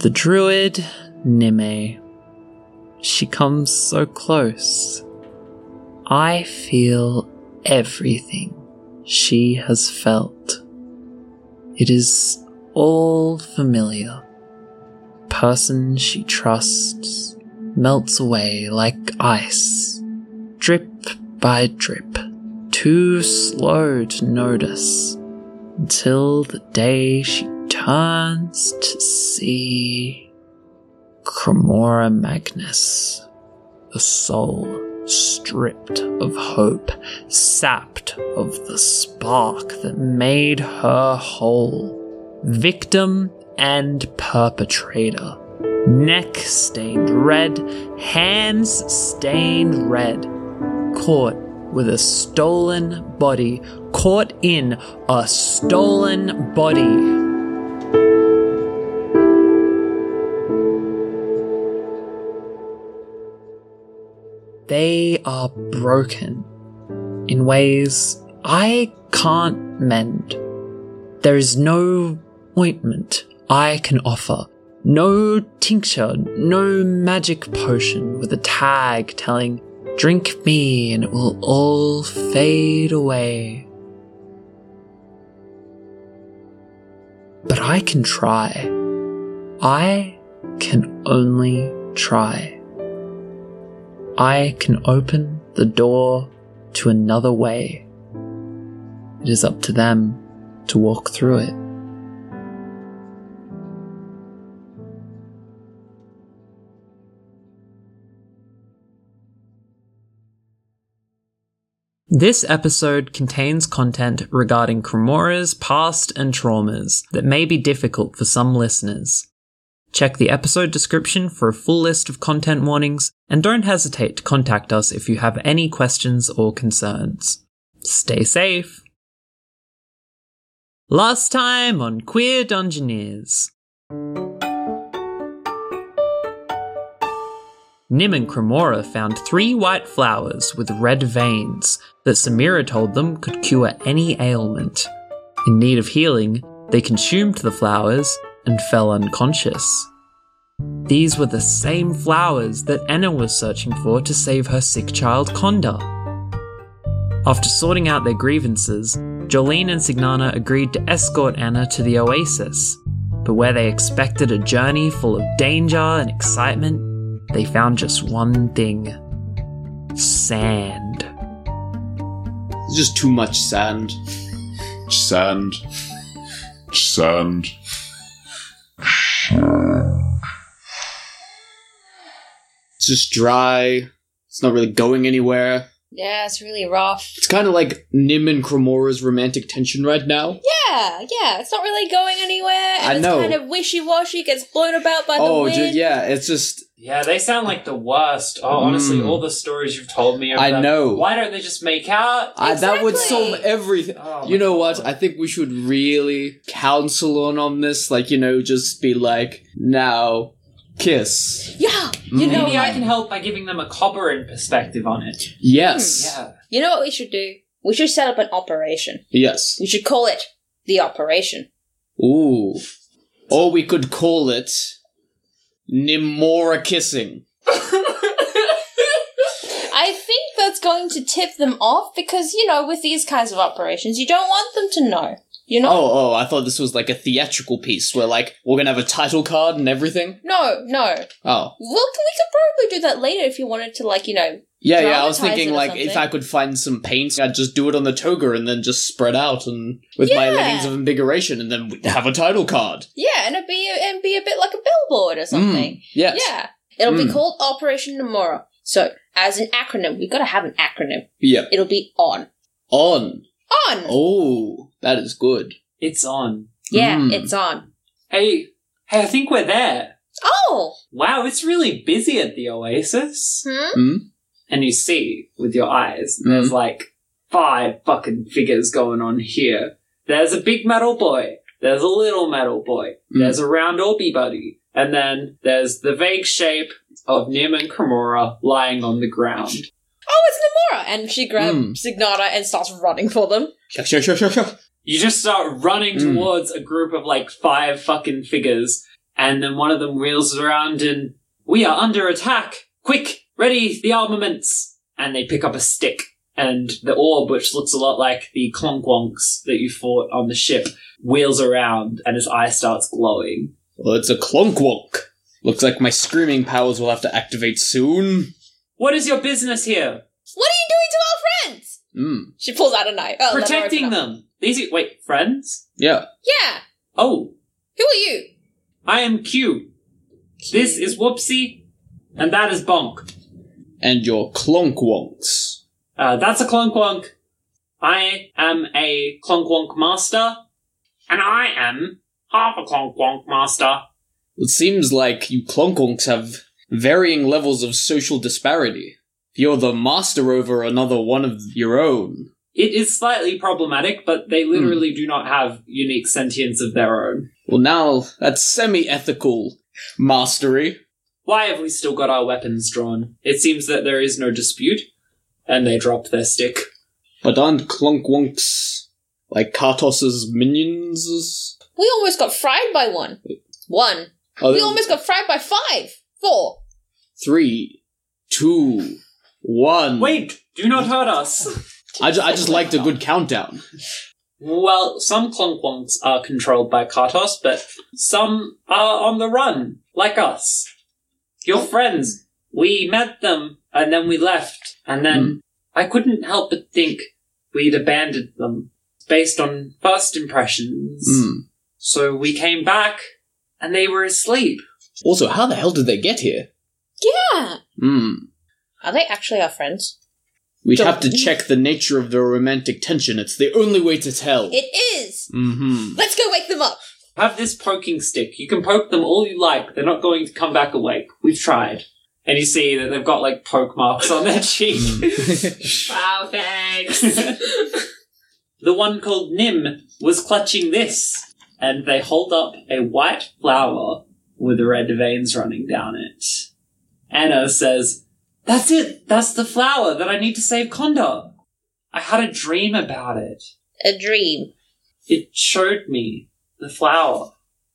The druid, Nim. She comes so close. I feel everything she has felt. It is all familiar. Person she trusts melts away like ice, drip by drip, too slow to notice, until the day she turns to see Cremora Magnus, the soul stripped of hope, sapped of the spark that made her whole, victim and perpetrator. Neck stained red, hands stained red, caught with a stolen body, caught in a stolen body. They are broken in ways I can't mend. There is no ointment I can offer, no tincture, no magic potion with a tag telling, drink me and it will all fade away. But I can try. I can only try. I can open the door to another way. It is up to them to walk through it. This episode contains content regarding Cremora's past and traumas that may be difficult for some listeners. Check the episode description for a full list of content warnings, and don't hesitate to contact us if you have any questions or concerns. Stay safe! Last time on Queer Dungeoneers. Nim and Cremora found three white flowers with red veins that Samira told them could cure any ailment. In need of healing, they consumed the flowers and fell unconscious. These were the same flowers that Anna was searching for to save her sick child Conda. After sorting out their grievances, Jolene and Signana agreed to escort Anna to the oasis. But where they expected a journey full of danger and excitement, they found just one thing sand. It's just too much sand. Sand. Sand. It's just dry. It's not really going anywhere. Yeah, it's really rough. It's kind of like Nim and Cremora's romantic tension right now. Yeah, yeah, it's not really going anywhere. And I it's know. kind of wishy washy, gets blown about by the oh, wind. ju- yeah, it's just Yeah, they sound like the worst. Oh, honestly, Mm. all the stories you've told me. I them, know. Why don't they just make out? I, that would solve everything. Oh, you my know what? I think we should really counsel on on this. Like, you know, just be like, now, kiss. Yeah, you know Maybe I what? can help by giving them a Cobberin perspective on it. Yes. Yeah. You know what we should do? We should set up an operation. Yes. We should call it the operation. Ooh. Or we could call it Nimora kissing. I think that's going to tip them off because, you know, with these kinds of operations, you don't want them to know. You know? Oh, oh, I thought this was like a theatrical piece where like we're gonna have a title card and everything. No, no. Oh. Well, we could probably do that later if you wanted to, like, you know. Yeah, yeah, I was Dramatize thinking or like if something. I could find some paints, I'd just do it on the toga and then just spread out and with my Yeah. leggings of invigoration and then we'd have a title card. Yeah, and it'd be and be a bit like a billboard or something. Mm, yes. Yeah. It'll be Mm. called Operation Nimora. So, as an acronym, we've got to have an acronym. Yep. It'll be ON. On. On! Oh, that is good. It's on. Yeah, Mm. it's on. Hey, hey, I think we're there. Oh! Wow, it's really busy at the Oasis. Hmm? Hmm? And you see with your eyes, there's like five fucking figures going on here. There's a big metal boy. There's a little metal boy. Mm. There's a round orbie buddy. And then there's the vague shape of Nim and Cremora lying on the ground. Oh, it's Nimora! And she grabs Signora and starts running for them. Sure, sure, sure, sure, sure. You just start running Mm. towards a group of like five fucking figures, And then one of them wheels around and we are under attack. Quick, ready the armaments. And they pick up a stick. And the orb, which looks a lot like the clonkwonks that you fought on the ship, wheels around and his eye starts glowing. Well, it's a clonkwonk. Looks like my screaming powers will have to activate soon. What is your business here? What are you doing to our friends? Hmm. She pulls out a knife. Oh, Protecting them. These, are- wait, friends? Yeah. Yeah. Oh, Who are you? I am Q. This is Whoopsie, and that is Bonk. And your clonkwonks. Uh, that's a Clonkwonk. I am a Clonkwonk master, and I am half a Clonkwonk master. It seems like you clonkwonks have varying levels of social disparity. You're the master over another one of your own. It is slightly problematic, but they hmm. literally do not have unique sentience of their own. Well, now that's semi ethical mastery. Why have we still got our weapons drawn? It seems that there is no dispute, and they drop their stick. But aren't clonkwonks like Kartos's minions? We almost got fried by one. One. Oh, We almost got fried by five. Four. Three, two, one. Wait, do not hurt us! I, ju- I just liked a good countdown. Well, some Clonkwonks are controlled by Kartos, but some are on the run, like us. Your friends, we met them, and then we left, and then I couldn't help but think we'd abandoned them, based on first impressions. Hmm. So we came back, and they were asleep. Also, how the hell did they get here? Yeah. Hmm. Are they actually our friends? We'd Don't- have to check the nature of their romantic tension. It's the only way to tell. It is. mm-hmm. Let's go wake them up. Have this poking stick. You can poke them all you like. They're not going to come back awake. We've tried. And you see that they've got like poke marks on their cheek. Wow, thanks. The one called Nim was clutching this, and they hold up a white flower with red veins running down it. Anna says, That's it! That's the flower that I need to save Conda! I had a dream about it. A dream. It showed me the flower.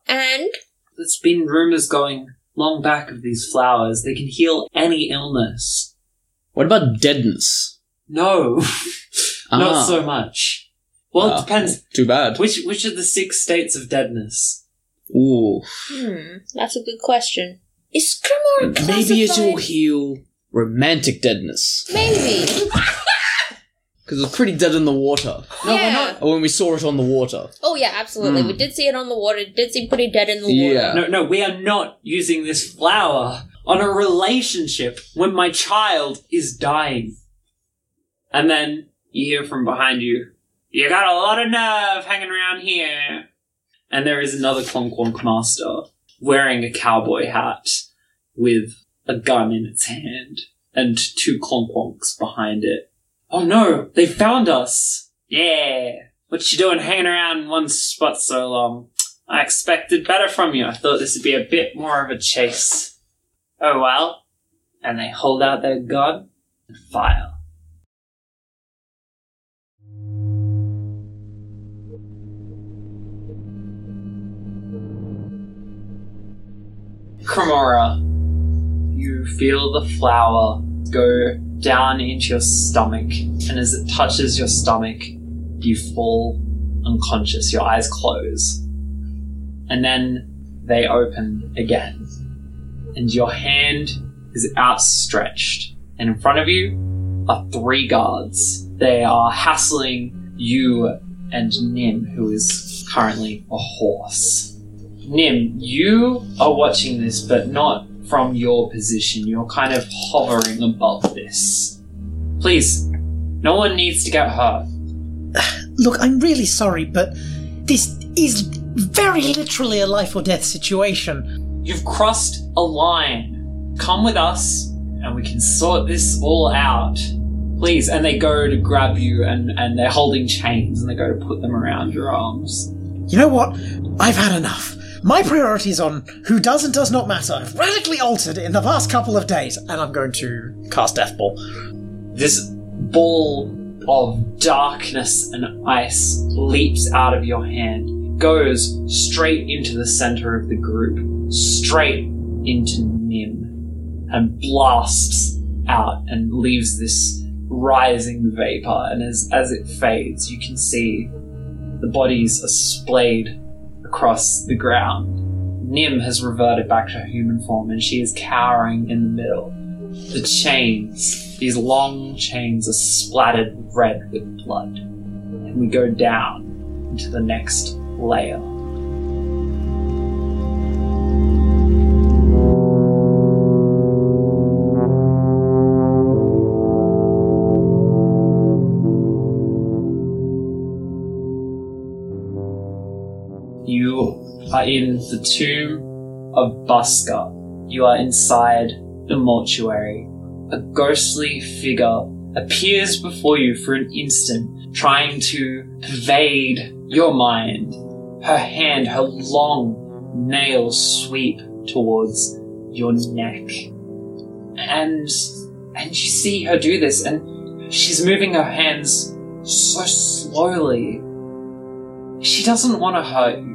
And There's been rumors going long back of these flowers. They can heal any illness. What about deadness? No, Ah. not so much. Well, Ah, it depends. Too bad. Which which of the six states of deadness? Ooh. hmm, that's a good question. Is Cremora Maybe it will heal romantic deadness. Maybe. Because it's pretty dead in the water. No, we're yeah. not. Or when we saw it on the water. Oh yeah, absolutely. Hmm. We did see it on the water. It did seem pretty dead in the water. Yeah. No, no, we are not using this flower on a relationship when my child is dying. And then you hear from behind you, you got a lot of nerve hanging around here. And there is another Clonkwonk master wearing a cowboy hat with a gun in its hand and two Clonkwonks behind it. Oh no, they found us! Yeah! What you doing hanging around in one spot so long? I expected better from you. I thought this would be a bit more of a chase. Oh well. And they hold out their gun and fire. Cremora, you feel the flower go down into your stomach, and as it touches your stomach, you fall unconscious. Your eyes close. And then they open again. And your hand is outstretched. And in front of you are three guards. They are hassling you and Nim, who is currently a horse. Nim, you are watching this, but not from your position. You're kind of hovering above this. Please, no one needs to get hurt. Look, I'm really sorry, but this is very literally a life or death situation. You've crossed a line. Come with us, and we can sort this all out. Please. And they go to grab you, and, and they're holding chains, and they go to put them around your arms. You know what? I've had enough. My priorities on who does and does not matter have radically altered in the past couple of days, and I'm going to cast Death Ball. This ball of darkness and ice leaps out of your hand, goes straight into the center of the group, straight into Nim and blasts out and leaves this rising vapor. And as, as it fades, you can see the bodies are splayed across the ground. Nim has reverted back to her human form and she is cowering in the middle. The chains, these long chains, are splattered red with blood. And we go down into the next layer. Are in the tomb of Busker. You are inside the mortuary. A ghostly figure appears before you for an instant, trying to pervade your mind. Her hand, her long nails sweep towards your neck. And and you see her do this and she's moving her hands so slowly. She doesn't want to hurt you.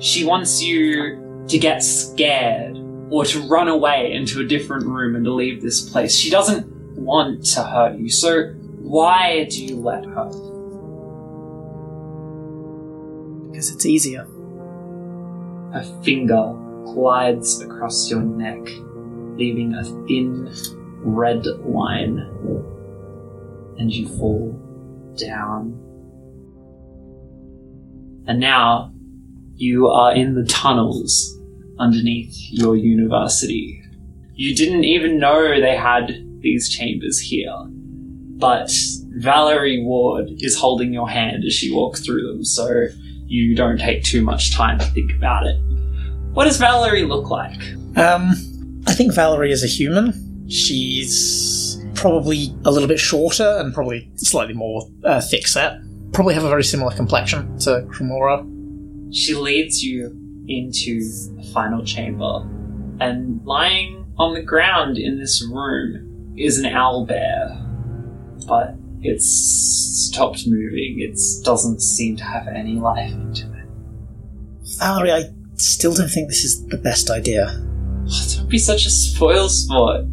She wants you to get scared or to run away into a different room and to leave this place. She doesn't want to hurt you. So why do you let her? Because it's easier. Her finger glides across your neck, leaving a thin red line, and you fall down. And now you are in the tunnels underneath your university. You didn't even know they had these chambers here, but Valerie Ward is holding your hand as she walks through them, so you don't take too much time to think about it. What does Valerie look like? Um, I think Valerie is a human. She's probably a little bit shorter and probably slightly more uh, thick set. Probably have a very similar complexion to Cremora. She leads you into the final chamber, and lying on the ground in this room is an owl bear, but it's stopped moving. It doesn't seem to have any life into it. Valerie, I still don't think this is the best idea. Oh, don't be such a spoil sport.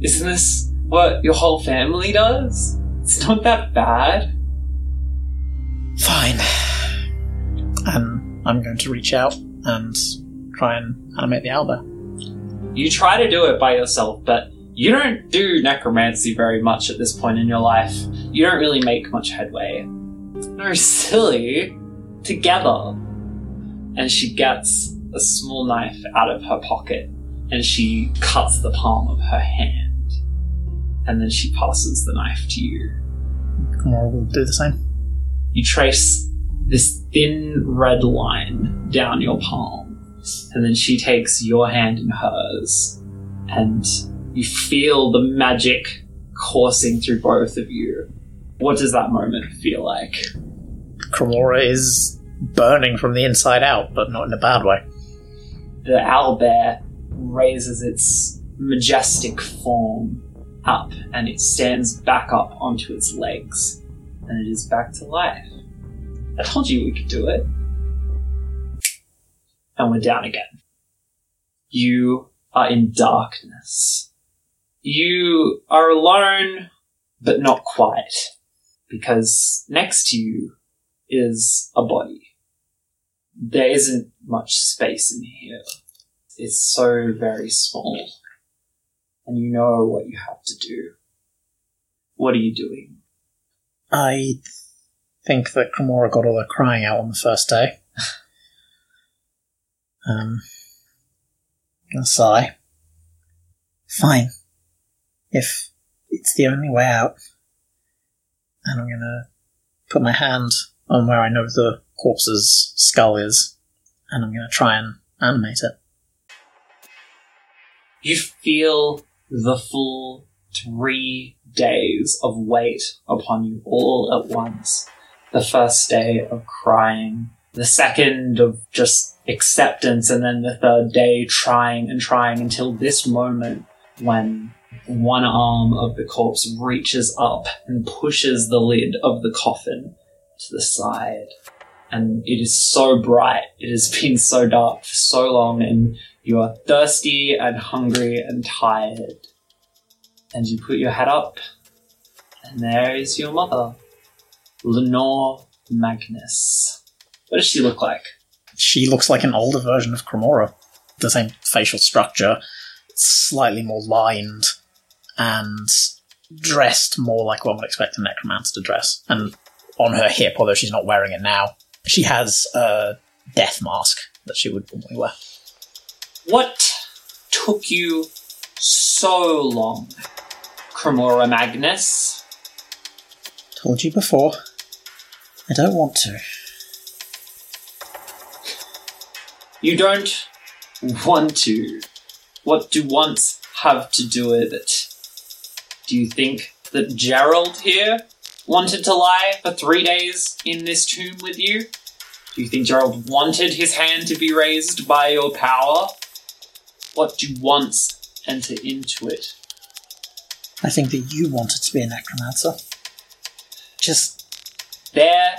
Isn't this what your whole family does? It's not that bad. Fine. I'm going to reach out and try and animate the owlbear. You try to do it by yourself, but you don't do necromancy very much at this point in your life. You don't really make much headway. No, silly. Together. And she gets a small knife out of her pocket and she cuts the palm of her hand. And then she passes the knife to you. Will do the same. You trace this thin red line down your palm. And then she takes your hand in hers. And you feel the magic coursing through both of you. What does that moment feel like? Cremora is burning from the inside out, but not in a bad way. The owlbear raises its majestic form up and it stands back up onto its legs. And it is back to life. I told you we could do it. And we're down again. You are in darkness. You are alone, but not quite. Because next to you is a body. There isn't much space in here. It's so very small. And you know what you have to do. What are you doing? I think that Cremora got all her crying out on the first day. um, gonna sigh. Fine. If it's the only way out. And I'm gonna put my hand on where I know the corpse's skull is, and I'm gonna try and animate it. You feel the full three days of weight upon you all at once. The first day of crying, the second of just acceptance, and then the third day trying and trying until this moment when one arm of the corpse reaches up and pushes the lid of the coffin to the side. And it is so bright. It has been so dark for so long, and You are thirsty and hungry and tired. And you put your head up, and there is your mother, Lenore Magnus. What does she look like? She looks like an older version of Cremora. The same facial structure, slightly more lined, and dressed more like one would expect a necromancer to dress. And on her hip, although she's not wearing it now, she has a death mask that she would normally wear. What took you so long, Cremora Magnus? Told you before. I don't want to. You don't want to. What do wants have to do with it? Do you think that Gerald here wanted to lie for three days in this tomb with you? Do you think Gerald wanted his hand to be raised by your power? What do wants enter into it? I think that you wanted to be a necromancer. Just There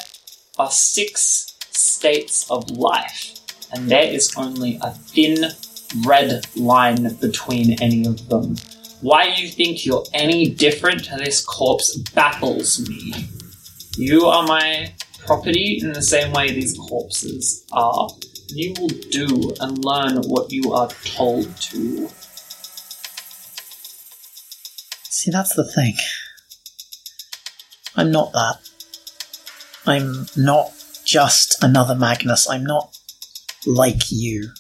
are six states of life, and there is only a thin red line between any of them. Why you think you're any different to this corpse baffles me. You are my property in the same way these corpses are. You will do and learn what you are told to. See, that's the thing. I'm not that. I'm not just another Magnus. I'm not like you.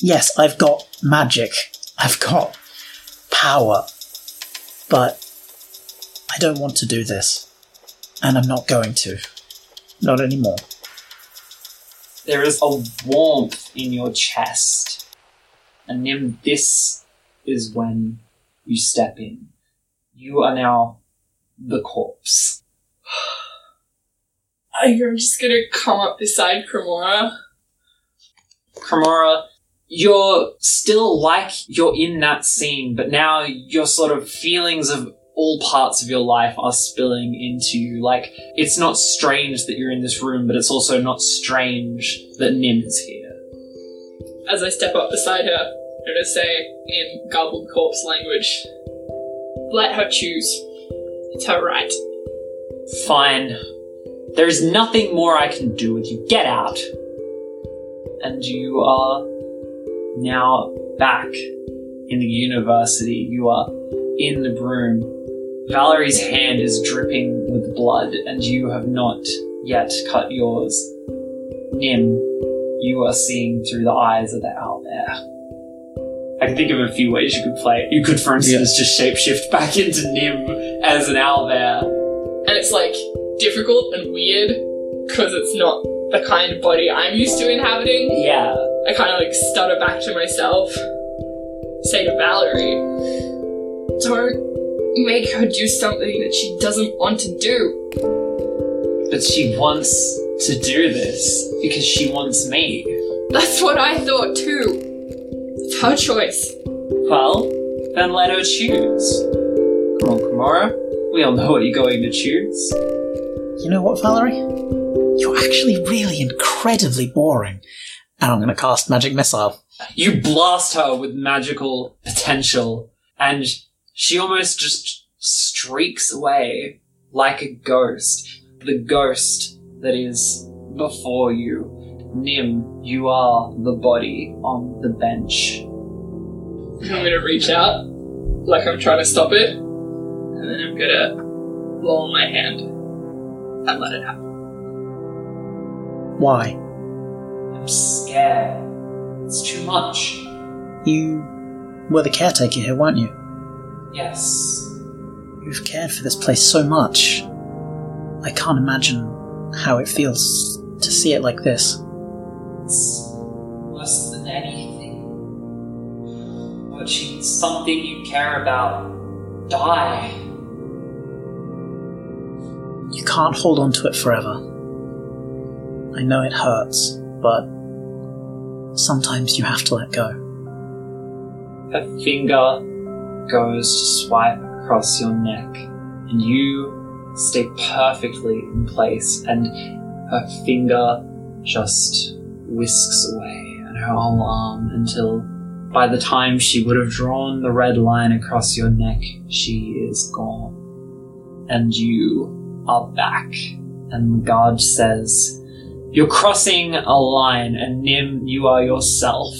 Yes, I've got magic. I've got power. But I don't want to do this. And I'm not going to. Not anymore. There is a warmth in your chest. And then this is when you step in. You are now the corpse. I'm just gonna come up beside Cremora. Cremora, you're still like you're in that scene, but now your sort of feelings of all parts of your life are spilling into you. Like, it's not strange that you're in this room, but it's also not strange that Nim is here. As I step up beside her, I'm gonna say in garbled corpse language, let her choose. It's her right. Fine. There is nothing more I can do with you. Get out. And you are now back in the university. You are in the room. Valerie's hand is dripping with blood, and you have not yet cut yours. Nim, you are seeing through the eyes of the owlbear. I can think of a few ways you could play it. You could, for instance, just shapeshift back into Nim as an owlbear. And it's like difficult and weird because it's not the kind of body I'm used to inhabiting. Yeah. I kind of like stutter back to myself, say to Valerie, don't make her do something that she doesn't want to do. But she wants to do this because she wants me. That's what I thought too. It's her choice. Well, then let her choose. Come on, Cremora. We all know what you're going to choose. You know what, Valerie? You're actually really incredibly boring. And I'm going to cast Magic Missile. You blast her with magical potential, and she almost just streaks away like a ghost. The ghost that is before you. Nim, you are the body on the bench. I'm gonna reach out, like I'm trying to stop it, and then I'm gonna blow on my hand and let it happen. Why? I'm scared. It's too much. You were the caretaker here, weren't you? Yes. You've cared for this place so much. I can't imagine how it feels to see it like this. It's worse than anything. Watching something you care about die. You can't hold on to it forever. I know it hurts, but sometimes you have to let go. Her finger goes to swipe across your neck, and you stay perfectly in place, and her finger just whisks away, and her whole arm until by the time she would have drawn the red line across your neck, she is gone. And you are back. And guard says, You're crossing a line, and Nim, you are yourself.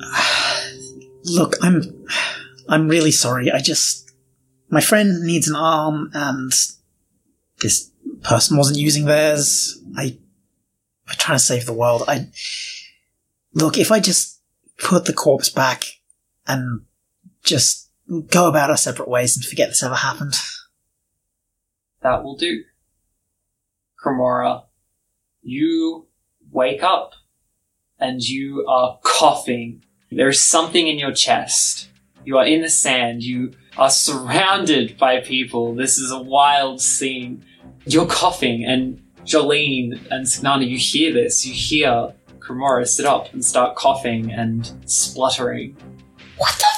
Look, I'm I'm really sorry. I just my friend needs an arm and this person wasn't using theirs. I we're trying to save the world. I look, if I just put the corpse back and just go about our separate ways and forget this ever happened. That will do. Cremora, you wake up and you are coughing. There is something in your chest. You are in the sand. You are surrounded by people. This is a wild scene. You're coughing, and Jolene and Signana, you hear this. You hear Cremora sit up and start coughing and spluttering. What the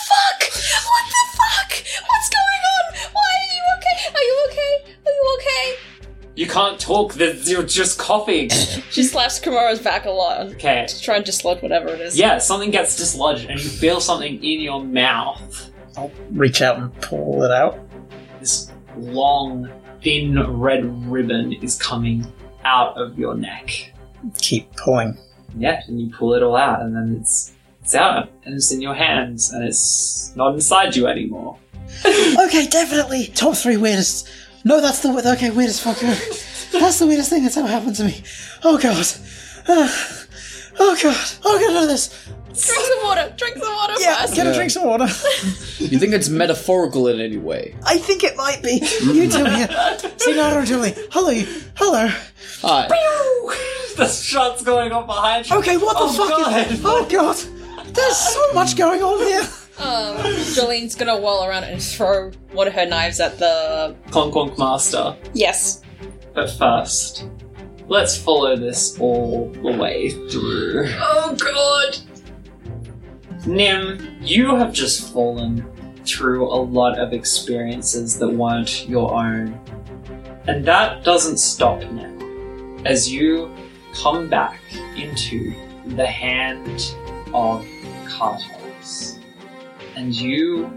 You can't talk. there's- You're just coughing. She slaps Cremora's back a lot. Okay. To try and dislodge whatever it is. Yeah, something gets dislodged, and you feel something in your mouth. I'll reach out and pull it out. this long, thin red ribbon is coming out of your neck. Keep pulling. Yeah, and you pull it all out, and then it's it's out, and it's in your hands, and it's not inside you anymore. okay, definitely. Top three weirdest. No, that's the okay weirdest fuck. That's the weirdest thing that's ever happened to me. Oh god. Ah. oh god. Oh god, none of this. Drink some water. Drink some water Yeah, first. can I drink some water? You think it's metaphorical in any way? I think it might be. You two here. See, not or Julie. Hello, you. Hello. Hi. the shots going on behind you. Okay, what the Oh, fuck God. is. Oh god. There's so much going on here. Um, Jolene's gonna whirl around and throw one of her knives at the. Clonkwonk Master. Yes. But first, let's follow this all the way through. Oh god! Nim, you have just fallen through a lot of experiences that weren't your own. And that doesn't stop now. As you come back into the hand of Kartos. And you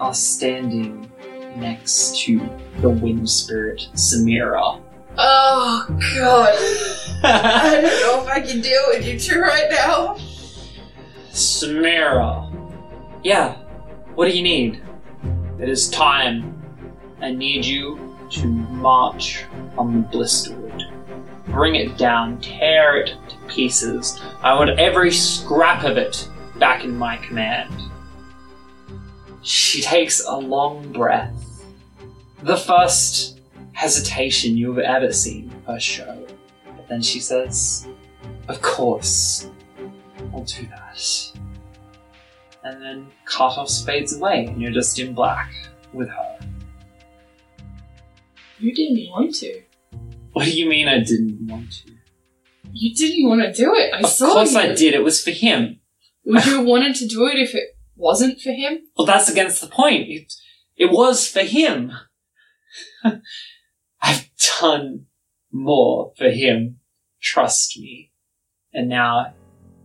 are standing next to the wind spirit, Samira. Oh god. I don't know if I can deal with you two right now. Samira. Yeah, what do you need? It is time. I need you to march on the Blisterwood. Bring it down, tear it to pieces. I want every scrap of it back in my command. She takes a long breath. The first hesitation you've ever seen her show. But then she says, Of course, I'll do that. And then Kartos fades away, and you're just in black with her. You didn't want to. What do you mean I didn't want to? You didn't want to do it. I Of saw course you. I did, it was for him. Would you have wanted to do it if it wasn't for him? Well, that's against the point. It, it was for him. I've done more for him. Trust me. And now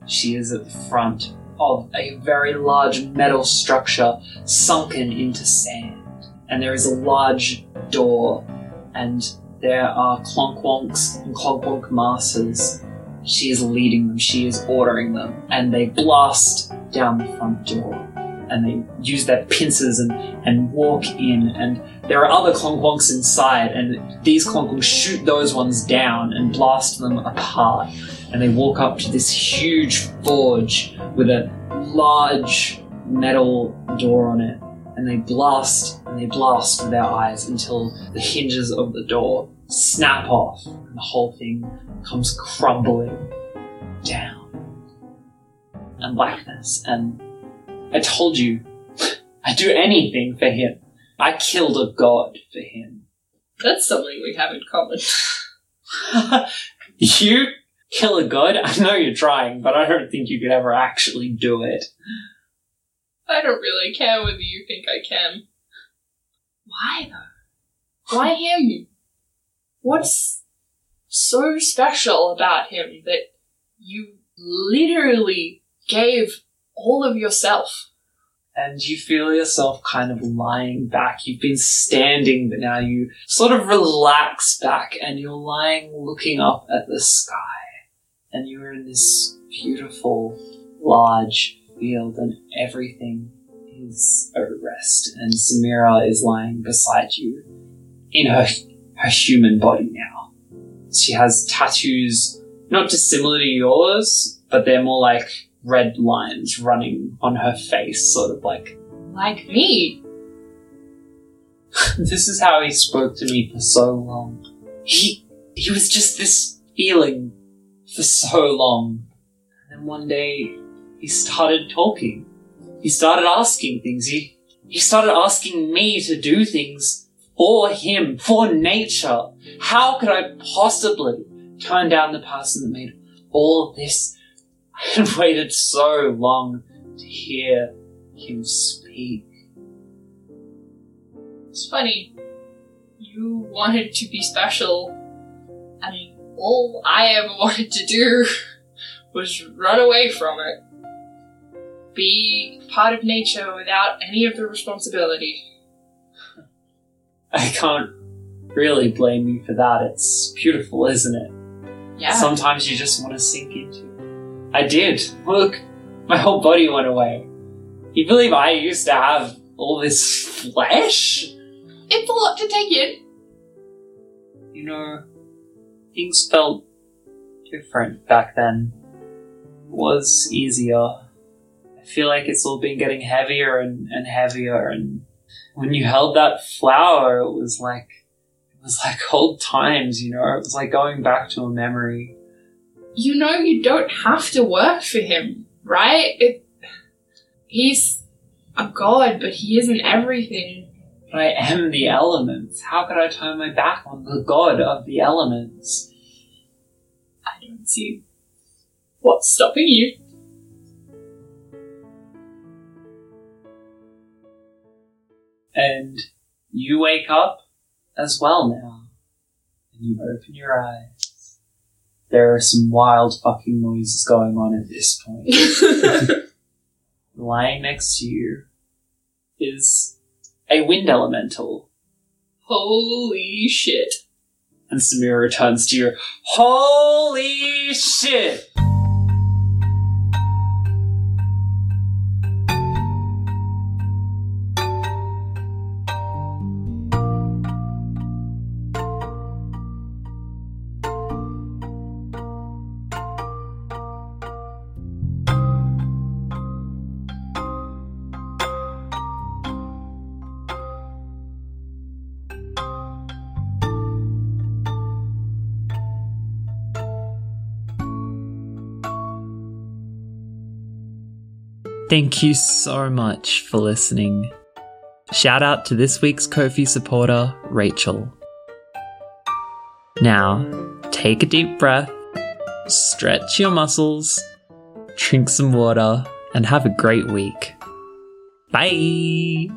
she is at the front of a very large metal structure sunken into sand. And there is a large door, and there are clonkwonks and clonkwonk masters. She is leading them, she is ordering them, and they blast down the front door. And they use their pincers and, and walk in. And there are other clonkwonks inside. And these clonkwonks shoot those ones down and blast them apart. And they walk up to this huge forge with a large metal door on it. And they blast and they blast with their eyes until the hinges of the door snap off. And the whole thing comes crumbling down and blackness and I told you, I'd do anything for him. I killed a god for him. That's something we have in common. you kill a god? I know you're trying, but I don't think you could ever actually do it. I don't really care whether you think I can. Why though? Why him? What's so special about him that you literally gave all of yourself. and you feel yourself kind of lying back. You've been standing, but now you sort of relax back and you're lying looking up at the sky. And you're in this beautiful, large field, and everything is at rest. And Samira is lying beside you in her, her human body now. She has tattoos, not dissimilar to yours, but they're more like red lines running on her face, sort of like Like me. this is how he spoke to me for so long. He he was just this feeling for so long. And then one day he started talking. He started asking things. He he started asking me to do things for him, for nature. How could I possibly turn down the person that made all of this? I had waited so long to hear him speak. It's funny. You wanted to be special, and all I ever wanted to do was run away from it. Be part of nature without any of the responsibility. I can't really blame you for that. It's beautiful, isn't it? Yeah. Sometimes you just want to sink into it. I did. Look, my whole body went away. You believe I used to have all this flesh? it's a lot to take in. You know, things felt different back then. It was easier. I feel like it's all been getting heavier and, and heavier and when you held that flower it was like it was like old times, you know, it was like going back to a memory. You know, you don't have to work for him, right? It, he's a god, but he isn't everything. But I am the elements. How could I turn my back on the god of the elements? I don't see what's stopping you. And you wake up as well now. And you open your eyes. There are some wild fucking noises going on at this point. Lying next to you is a wind elemental. Holy shit. And Samira returns to you. Holy shit! Thank you so much for listening. Shout out to this week's Ko-fi supporter, Rachel. Now, take a deep breath, stretch your muscles, drink some water, and have a great week. Bye!